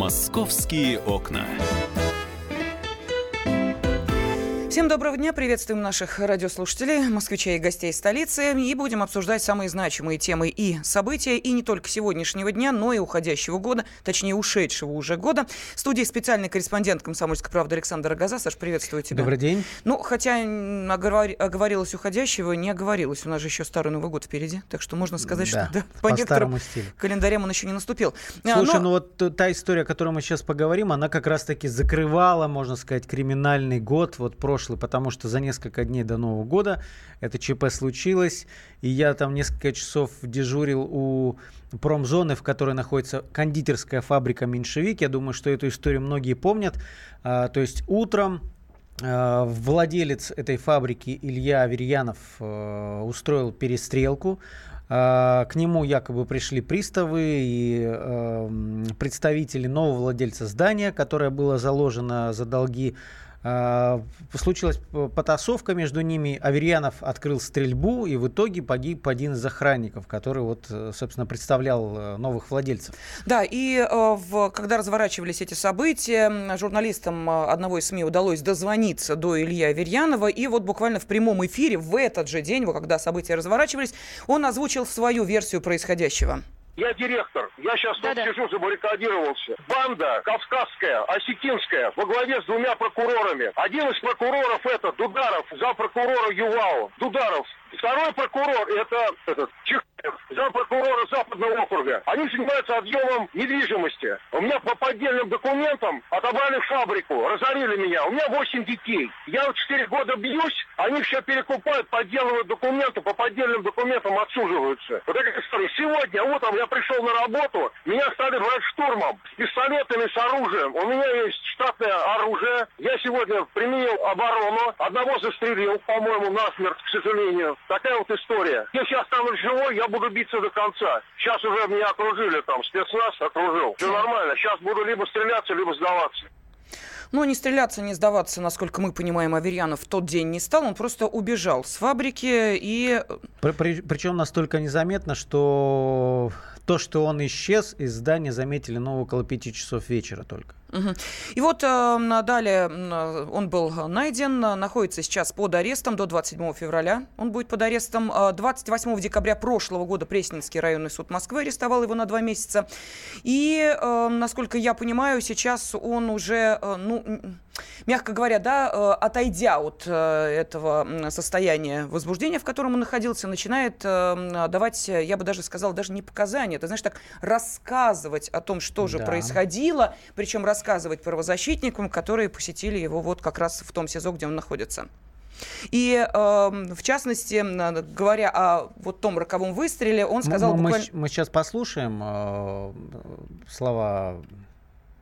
«Московские окна». Всем доброго дня, приветствуем наших радиослушателей, москвичей и гостей столицы. И будем обсуждать самые значимые темы и события, и не только сегодняшнего дня, но и уходящего года, точнее ушедшего уже года. В студии специальный корреспондент «Комсомольской правды» Александр Агаза. Саш, приветствую тебя. Добрый день. Ну, хотя оговор... оговорилась уходящего, не оговорилась. У нас же еще Старый Новый год впереди, так что можно сказать, да, что да, по, по некоторым стилю. календарям он еще не наступил. А, Слушай, но... ну вот та история, о которой мы сейчас поговорим, она как раз-таки закрывала, можно сказать, криминальный год, вот прошлый прошлый, потому что за несколько дней до Нового года это ЧП случилось, и я там несколько часов дежурил у промзоны, в которой находится кондитерская фабрика «Меньшевик». Я думаю, что эту историю многие помнят. А, то есть утром а, владелец этой фабрики Илья Аверьянов а, устроил перестрелку. К нему якобы пришли приставы и э, представители нового владельца здания, которое было заложено за долги а, случилась потасовка между ними. Аверьянов открыл стрельбу, и в итоге погиб один из охранников, который, вот, э, собственно, представлял э, новых владельцев. Да, и э, в, когда разворачивались эти события, журналистам одного из СМИ удалось дозвониться до Ильи Аверьянова, и вот буквально в прямом эфире в этот же день, когда события разворачивались, он озвучил свою версию происходящего. Я директор. Я сейчас тут сижу, забаррикадировался. Банда кавказская, осетинская, во главе с двумя прокурорами. Один из прокуроров это Дударов, за прокурора ЮВАО. Дударов. Второй прокурор это этот, Чехов зампрокурора Западного округа. Они занимаются отъемом недвижимости. У меня по поддельным документам отобрали фабрику, разорили меня. У меня 8 детей. Я вот 4 года бьюсь, они все перекупают, подделывают документы, по поддельным документам отсуживаются. Вот такая история. Сегодня утром я пришел на работу, меня стали брать штурмом с пистолетами, с оружием. У меня есть штатное оружие. Я сегодня применил оборону. Одного застрелил, по-моему, насмерть, к сожалению. Такая вот история. Если я останусь живой, я буду биться до конца. Сейчас уже меня окружили там, спецназ окружил. Все нормально. Сейчас буду либо стреляться, либо сдаваться. Но не стреляться, не сдаваться, насколько мы понимаем, Аверьянов в тот день не стал. Он просто убежал с фабрики и... При, при, причем настолько незаметно, что то, что он исчез из здания, заметили ну, около пяти часов вечера только. И вот э, далее он был найден, находится сейчас под арестом до 27 февраля. Он будет под арестом. 28 э, декабря прошлого года Пресненский районный суд Москвы арестовал его на два месяца. И, э, насколько я понимаю, сейчас он уже, э, ну, мягко говоря, да, э, отойдя от э, этого состояния возбуждения, в котором он находился, начинает э, давать, я бы даже сказал, даже не показания, это, знаешь, так рассказывать о том, что же да. происходило, причем рассказывать рассказывать правозащитникам, которые посетили его вот как раз в том СИЗО, где он находится. И э, в частности, говоря о вот том роковом выстреле, он сказал... Мы, буквально... мы, мы сейчас послушаем э, слова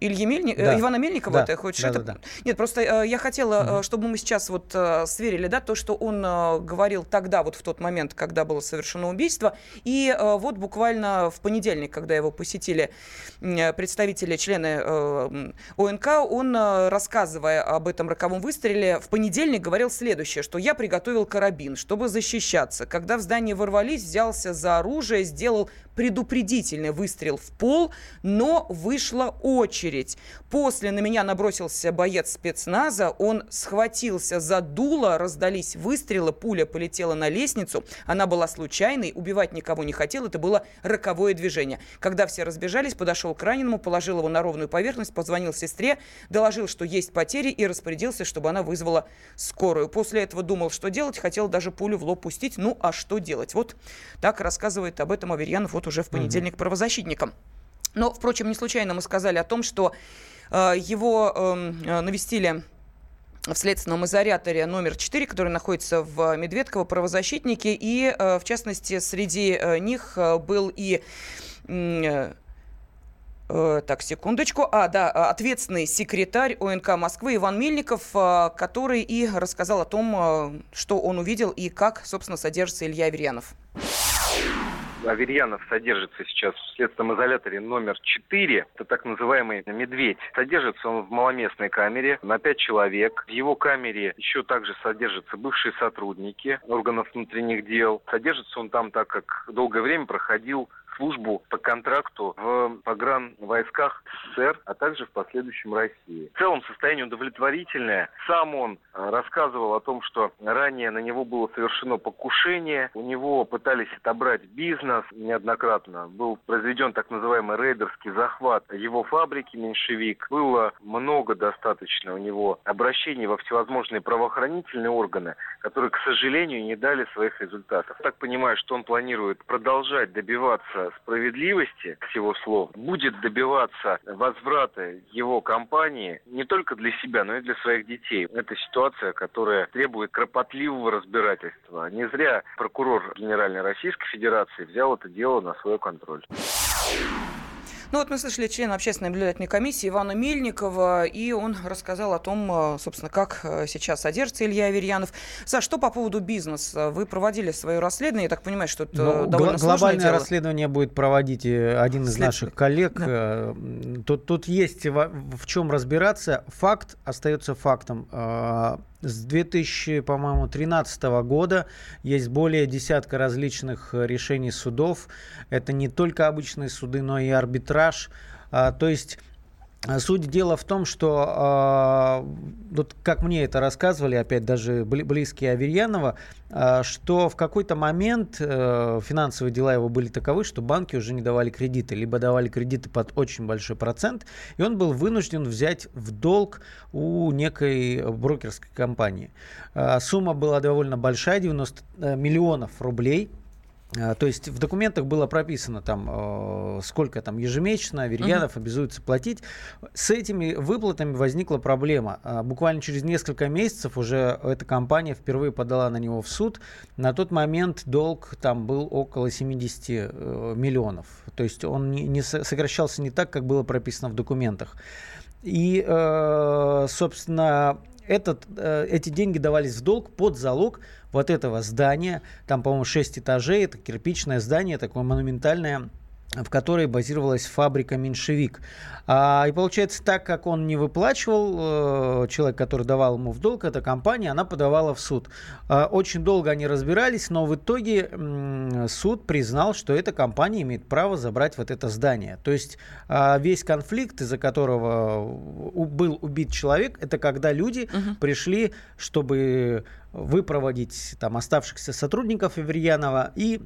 Ильи Мельник, да. Ивана Мельникова, да. ты хочешь да, это? Да, да. Нет, просто э, я хотела, угу. чтобы мы сейчас вот э, сверили, да, то, что он э, говорил тогда, вот в тот момент, когда было совершено убийство, и э, вот буквально в понедельник, когда его посетили э, представители, члены э, ОНК, он, э, рассказывая об этом роковом выстреле, в понедельник говорил следующее, что я приготовил карабин, чтобы защищаться. Когда в здание ворвались, взялся за оружие, сделал предупредительный выстрел в пол, но вышла очередь. После на меня набросился боец спецназа, он схватился за дуло, раздались выстрелы, пуля полетела на лестницу, она была случайной, убивать никого не хотел, это было роковое движение. Когда все разбежались, подошел к раненому, положил его на ровную поверхность, позвонил сестре, доложил, что есть потери и распорядился, чтобы она вызвала скорую. После этого думал, что делать, хотел даже пулю в лоб пустить, ну а что делать? Вот так рассказывает об этом Аверьянов вот уже в понедельник правозащитникам. Но, впрочем, не случайно мы сказали о том, что э, его эм, э, навестили в следственном изоляторе номер 4, который находится в Медведково, правозащитники. И, э, в частности, среди э, них э, был и... Так, секундочку. А, да, ответственный секретарь ОНК Москвы Иван Мельников, который и рассказал о том, что он увидел и как, собственно, содержится Илья Аверьянов. Аверьянов содержится сейчас в следственном изоляторе номер 4. Это так называемый «Медведь». Содержится он в маломестной камере на 5 человек. В его камере еще также содержатся бывшие сотрудники органов внутренних дел. Содержится он там, так как долгое время проходил службу по контракту в погран войсках СССР, а также в последующем России. В целом состояние удовлетворительное. Сам он э, рассказывал о том, что ранее на него было совершено покушение, у него пытались отобрать бизнес неоднократно, был произведен так называемый рейдерский захват его фабрики «Меньшевик». Было много достаточно у него обращений во всевозможные правоохранительные органы, которые, к сожалению, не дали своих результатов. Так понимаю, что он планирует продолжать добиваться справедливости, всего слов, будет добиваться возврата его компании не только для себя, но и для своих детей. Это ситуация, которая требует кропотливого разбирательства. Не зря прокурор Генеральной Российской Федерации взял это дело на свой контроль. Ну вот мы слышали члена общественной наблюдательной комиссии Ивана Мельникова, и он рассказал о том, э, собственно, как э, сейчас содержится Илья Аверьянов. Саш, что по поводу бизнеса? Вы проводили свое расследование, я так понимаю, что это ну, довольно гл- Глобальное дело. расследование будет проводить э, один из След... наших коллег. Да. Тут, тут есть в, в чем разбираться. Факт остается фактом с 2000, по-моему, 2013 года есть более десятка различных э, решений судов. Это не только обычные суды, но и арбитраж. А, то есть Суть дела в том, что, э, вот как мне это рассказывали, опять даже близкие Аверьянова, э, что в какой-то момент э, финансовые дела его были таковы, что банки уже не давали кредиты, либо давали кредиты под очень большой процент, и он был вынужден взять в долг у некой брокерской компании. Э, сумма была довольно большая, 90 миллионов рублей – то есть в документах было прописано там, э, сколько там ежемесячно Аверьянов uh-huh. обязуется платить. С этими выплатами возникла проблема. А, буквально через несколько месяцев уже эта компания впервые подала на него в суд. На тот момент долг там был около 70 э, миллионов. То есть он не, не сокращался не так, как было прописано в документах. И, э, собственно, этот, эти деньги давались в долг под залог вот этого здания. Там, по-моему, 6 этажей. Это кирпичное здание, такое монументальное в которой базировалась фабрика «Меньшевик». А, и получается, так как он не выплачивал, э, человек, который давал ему в долг, эта компания, она подавала в суд. А, очень долго они разбирались, но в итоге м, суд признал, что эта компания имеет право забрать вот это здание. То есть а, весь конфликт, из-за которого был убит человек, это когда люди угу. пришли, чтобы выпроводить там оставшихся сотрудников Иверьянова и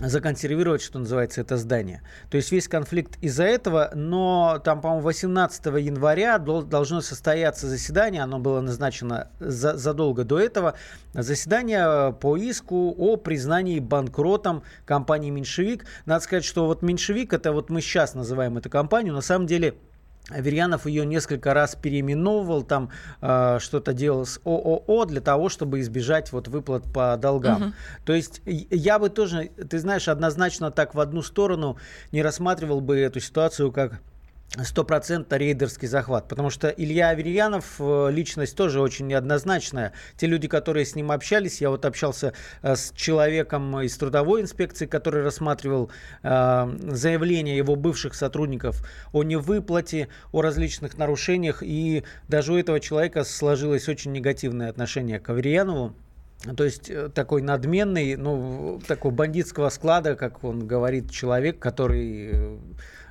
законсервировать, что называется, это здание. То есть весь конфликт из-за этого, но там, по-моему, 18 января должно состояться заседание, оно было назначено за, задолго до этого, заседание по иску о признании банкротом компании «Меньшевик». Надо сказать, что вот «Меньшевик» это вот мы сейчас называем эту компанию, на самом деле Аверьянов ее несколько раз переименовывал, там э, что-то делал с ООО для того, чтобы избежать вот выплат по долгам. Угу. То есть я бы тоже, ты знаешь, однозначно так в одну сторону не рассматривал бы эту ситуацию как стопроцентно рейдерский захват, потому что Илья Аверьянов э, личность тоже очень неоднозначная. Те люди, которые с ним общались, я вот общался э, с человеком из трудовой инспекции, который рассматривал э, заявления его бывших сотрудников о невыплате, о различных нарушениях, и даже у этого человека сложилось очень негативное отношение к Аверьянову. То есть э, такой надменный, ну, такого бандитского склада, как он говорит, человек, который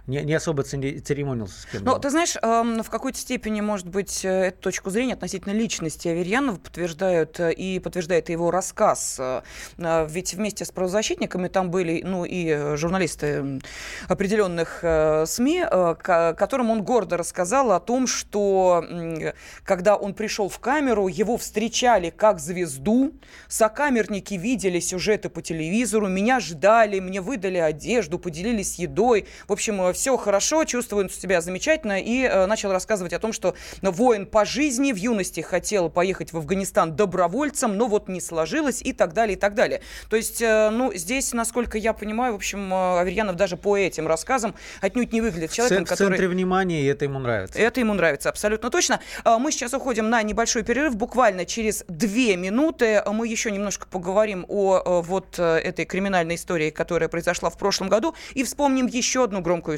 не, не особо церемонился с кем. Ну, ты знаешь, э, в какой-то степени, может быть, э, эту точку зрения относительно личности Аверьянова подтверждают э, и подтверждает его рассказ. Э, ведь вместе с правозащитниками там были, ну, и журналисты определенных СМИ, которым он гордо рассказал о том, что когда он пришел в камеру, его встречали как звезду, сокамерники видели сюжеты по телевизору, меня ждали, мне выдали одежду, поделились едой. В общем, все хорошо, чувствует себя замечательно, и э, начал рассказывать о том, что воин по жизни в юности хотел поехать в Афганистан добровольцем, но вот не сложилось, и так далее, и так далее. То есть, э, ну, здесь, насколько я понимаю, в общем, э, Аверьянов даже по этим рассказам отнюдь не выглядит человеком, в который... В центре внимания, и это ему нравится. Это ему нравится, абсолютно точно. А, мы сейчас уходим на небольшой перерыв, буквально через две минуты мы еще немножко поговорим о вот этой криминальной истории, которая произошла в прошлом году, и вспомним еще одну громкую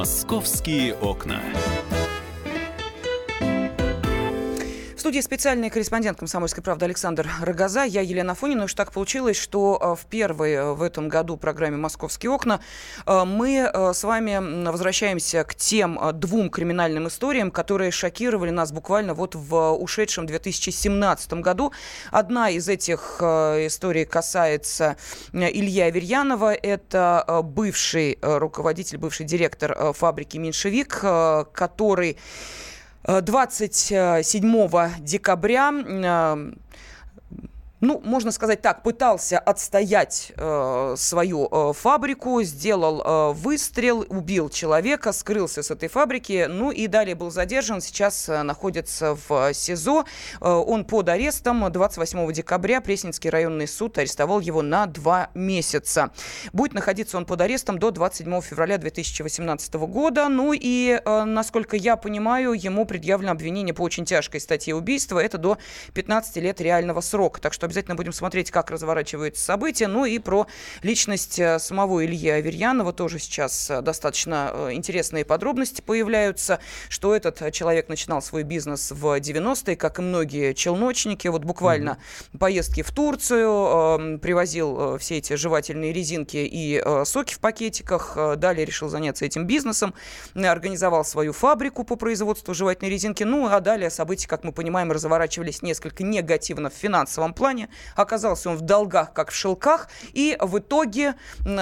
Московские окна. Студии специальный корреспондент «Комсомольской правды» Александр Рогоза. Я Елена Фонина. Уж так получилось, что э, в первой э, в этом году программе «Московские окна» э, мы с вами возвращаемся к тем двум криминальным историям, которые шокировали нас буквально вот в ушедшем 2017 году. Одна из этих историй касается Илья Аверьянова. Это бывший руководитель, бывший директор фабрики «Меньшевик», который 27 декабря ну, можно сказать так, пытался отстоять э, свою э, фабрику, сделал э, выстрел, убил человека, скрылся с этой фабрики, ну и далее был задержан, сейчас э, находится в СИЗО. Э, он под арестом 28 декабря Пресненский районный суд арестовал его на два месяца. Будет находиться он под арестом до 27 февраля 2018 года. Ну и, э, насколько я понимаю, ему предъявлено обвинение по очень тяжкой статье убийства. Это до 15 лет реального срока. Так что обязательно будем смотреть, как разворачиваются события. Ну и про личность э, самого Ильи Аверьянова тоже сейчас э, достаточно э, интересные подробности появляются, что этот человек начинал свой бизнес в 90-е, как и многие челночники. Вот буквально mm-hmm. поездки в Турцию, привозил все эти жевательные резинки и соки в пакетиках, далее решил заняться этим бизнесом, организовал свою фабрику по производству жевательной резинки, ну а далее события, как мы понимаем, разворачивались несколько негативно в финансовом плане, плане. Оказался он в долгах, как в шелках, и в итоге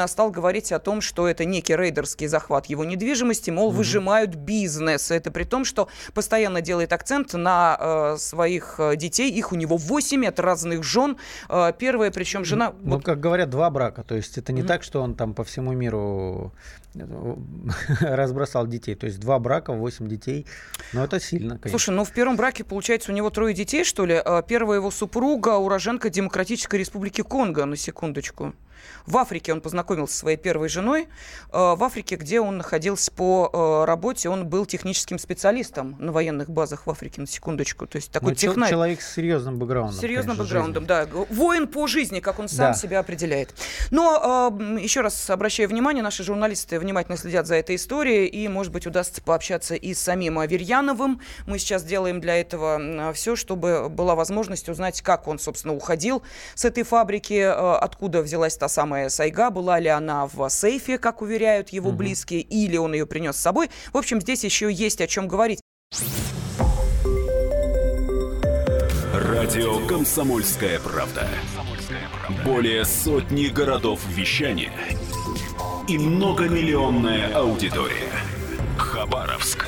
стал говорить о том, что это некий рейдерский захват его недвижимости, мол, угу. выжимают бизнес. Это при том, что постоянно делает акцент на э, своих э, детей. Их у него 8, от разных жен. Э, первая, причем жена... Ну, вот... как говорят, два брака. То есть это не mm так, что он там по всему миру разбросал детей. То есть два брака, восемь детей. Но это сильно, конечно. Слушай, ну в первом браке, получается, у него трое детей, что ли? А первая его супруга уроженка Демократической Республики Конго, на секундочку. В Африке он познакомился со своей первой женой. Э, в Африке, где он находился по э, работе, он был техническим специалистом на военных базах в Африке, на секундочку. То есть такой ну, технарь. Человек с серьезным бэкграундом. Серьезным бэкграундом, жизни. да. Воин по жизни, как он сам да. себя определяет. Но еще раз обращаю внимание, наши журналисты внимательно следят за этой историей, и, может быть, удастся пообщаться и с самим Аверьяновым. Мы сейчас делаем для этого все, чтобы была возможность узнать, как он, собственно, уходил с этой фабрики, э, откуда взялась та самая Сайга, была ли она в сейфе, как уверяют его угу. близкие, или он ее принес с собой. В общем, здесь еще есть о чем говорить. Радио «Комсомольская правда». Более сотни городов вещания и многомиллионная аудитория. Хабаровск